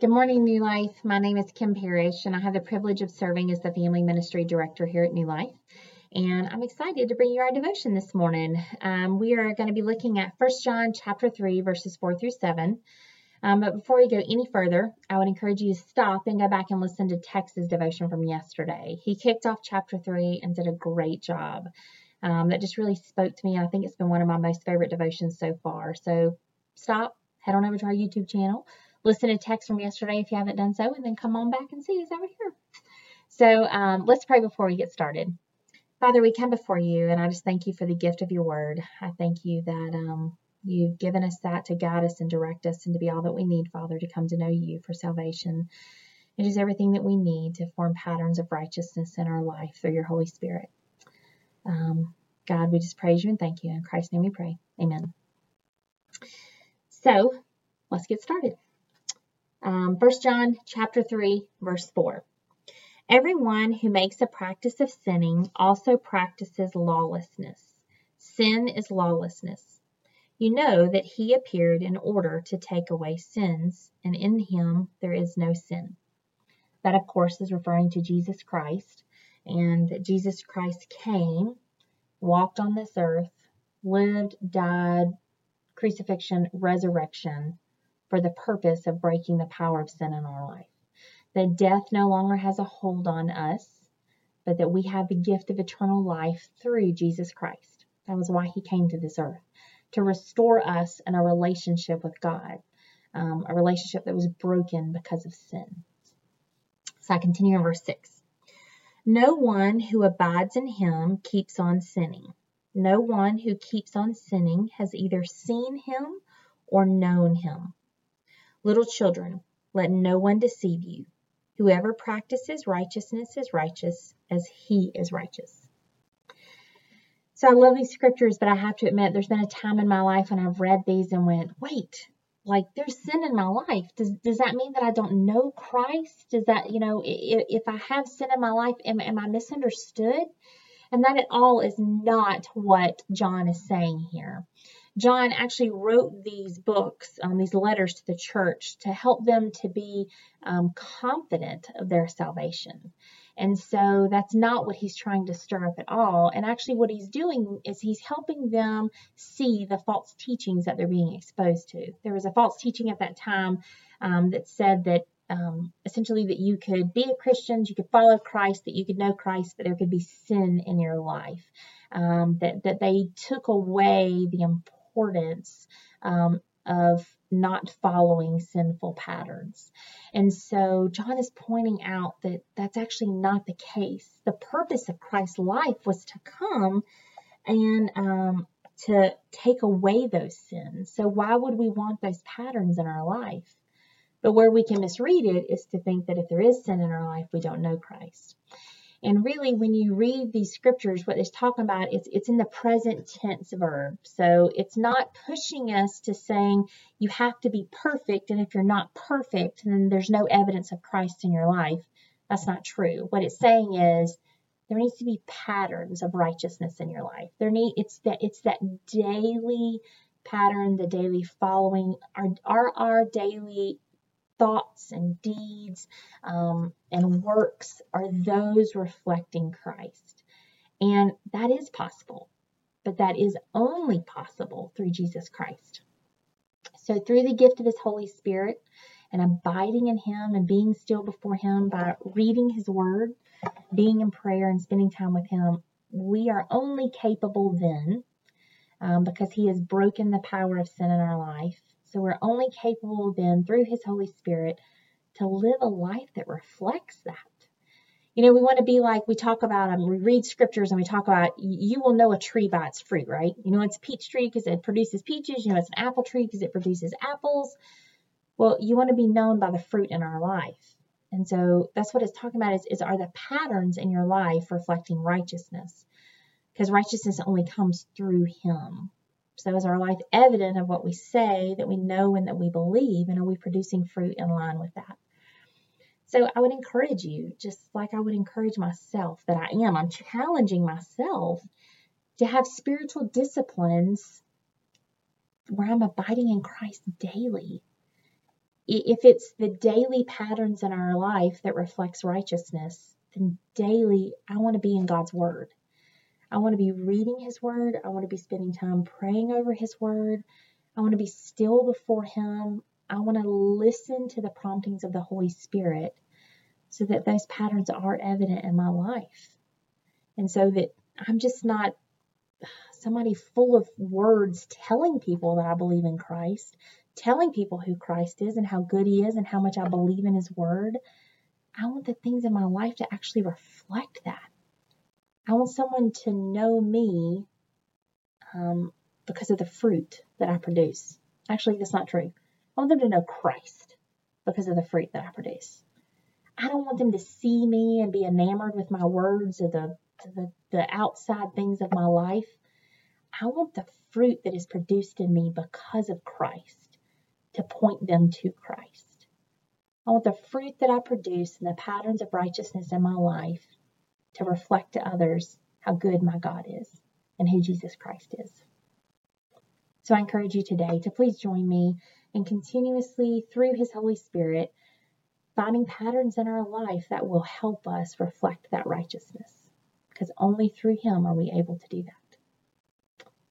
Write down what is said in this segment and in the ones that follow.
Good morning, New Life. My name is Kim Parrish, and I have the privilege of serving as the Family Ministry Director here at New Life. And I'm excited to bring you our devotion this morning. Um, we are going to be looking at 1 John chapter 3, verses 4 through 7. Um, but before we go any further, I would encourage you to stop and go back and listen to Tex's devotion from yesterday. He kicked off chapter 3 and did a great job. Um, that just really spoke to me. and I think it's been one of my most favorite devotions so far. So stop, head on over to our YouTube channel listen to Tex from yesterday if you haven't done so, and then come on back and see us over here. So um, let's pray before we get started. Father, we come before you, and I just thank you for the gift of your word. I thank you that um, you've given us that to guide us and direct us and to be all that we need, Father, to come to know you for salvation. It is everything that we need to form patterns of righteousness in our life through your Holy Spirit. Um, God, we just praise you and thank you. In Christ's name we pray. Amen. So let's get started. Um, 1 John chapter 3, verse 4. Everyone who makes a practice of sinning also practices lawlessness. Sin is lawlessness. You know that he appeared in order to take away sins, and in him there is no sin. That, of course, is referring to Jesus Christ, and that Jesus Christ came, walked on this earth, lived, died, crucifixion, resurrection, for the purpose of breaking the power of sin in our life. That death no longer has a hold on us, but that we have the gift of eternal life through Jesus Christ. That was why he came to this earth, to restore us in a relationship with God, um, a relationship that was broken because of sin. So I continue in verse 6. No one who abides in him keeps on sinning. No one who keeps on sinning has either seen him or known him. Little children, let no one deceive you. Whoever practices righteousness is righteous as he is righteous. So I love these scriptures, but I have to admit there's been a time in my life when I've read these and went, wait, like there's sin in my life. Does does that mean that I don't know Christ? Does that, you know, if, if I have sin in my life, am, am I misunderstood? And that at all is not what John is saying here. John actually wrote these books, um, these letters to the church to help them to be um, confident of their salvation. And so that's not what he's trying to stir up at all. And actually, what he's doing is he's helping them see the false teachings that they're being exposed to. There was a false teaching at that time um, that said that um, essentially that you could be a Christian, you could follow Christ, that you could know Christ, but there could be sin in your life. Um, that that they took away the importance importance um, of not following sinful patterns. And so John is pointing out that that's actually not the case. The purpose of Christ's life was to come and um, to take away those sins. So why would we want those patterns in our life? But where we can misread it is to think that if there is sin in our life, we don't know Christ. And really, when you read these scriptures, what it's talking about is it's in the present tense verb. So it's not pushing us to saying you have to be perfect. And if you're not perfect, then there's no evidence of Christ in your life. That's not true. What it's saying is there needs to be patterns of righteousness in your life. There need it's that it's that daily pattern, the daily following, our our, our daily thoughts and deeds um, and works are those reflecting Christ. And that is possible, but that is only possible through Jesus Christ. So, through the gift of His Holy Spirit and abiding in Him and being still before Him by reading His Word, being in prayer, and spending time with Him, we are only capable then um, because He has broken the power of sin in our life so we're only capable then through His Holy Spirit to live a life that reflects that. You know, we want to be like we talk about, um, we read scriptures and we talk about, you will know a tree by its fruit, right? You know, it's a peach tree because it produces peaches. You know, it's an apple tree because it produces apples. Well, you want to be known by the fruit in our life. And so that's what it's talking about is, is are the patterns in your life reflecting righteousness? Because righteousness only comes through Him. So is our life evident of what we say, that we know, and that we believe? And are we producing fruit in line with that? So I would encourage you, just like I would encourage myself that I am, I'm challenging myself to have spiritual disciplines where I'm abiding in Christ daily. if it's the daily patterns in our life that reflects righteousness, then daily I want to be in God's word. I want to be reading his word. I want to be spending time praying over his word. I want to be still before him. I want to listen to the promptings of the Holy Spirit so that those patterns are evident in my life. And so that I'm just not somebody full of words telling people that I believe in Christ, telling people who Christ is and how good he is and how much I believe in his word. I want the things in my life to actually reflect that. I want someone to know me um, because of the fruit that I produce. Actually, that's not true. I want them to know Christ because of the fruit that I produce. I don't want them to see me and be enamored with my words or the, the, the outside things of my life. I want the fruit that is produced in me because of Christ to point them to Christ. I want the fruit that I produce and the patterns of righteousness in my life to reflect to others how good my God is and who Jesus Christ is. So I encourage you today to please join me in continuously, through His Holy Spirit, finding patterns in our life that will help us reflect that righteousness. Because only through Him are we able to do that.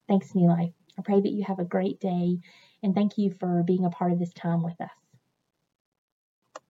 Thanks, Neli. I pray that you have a great day and thank you for being a part of this time with us.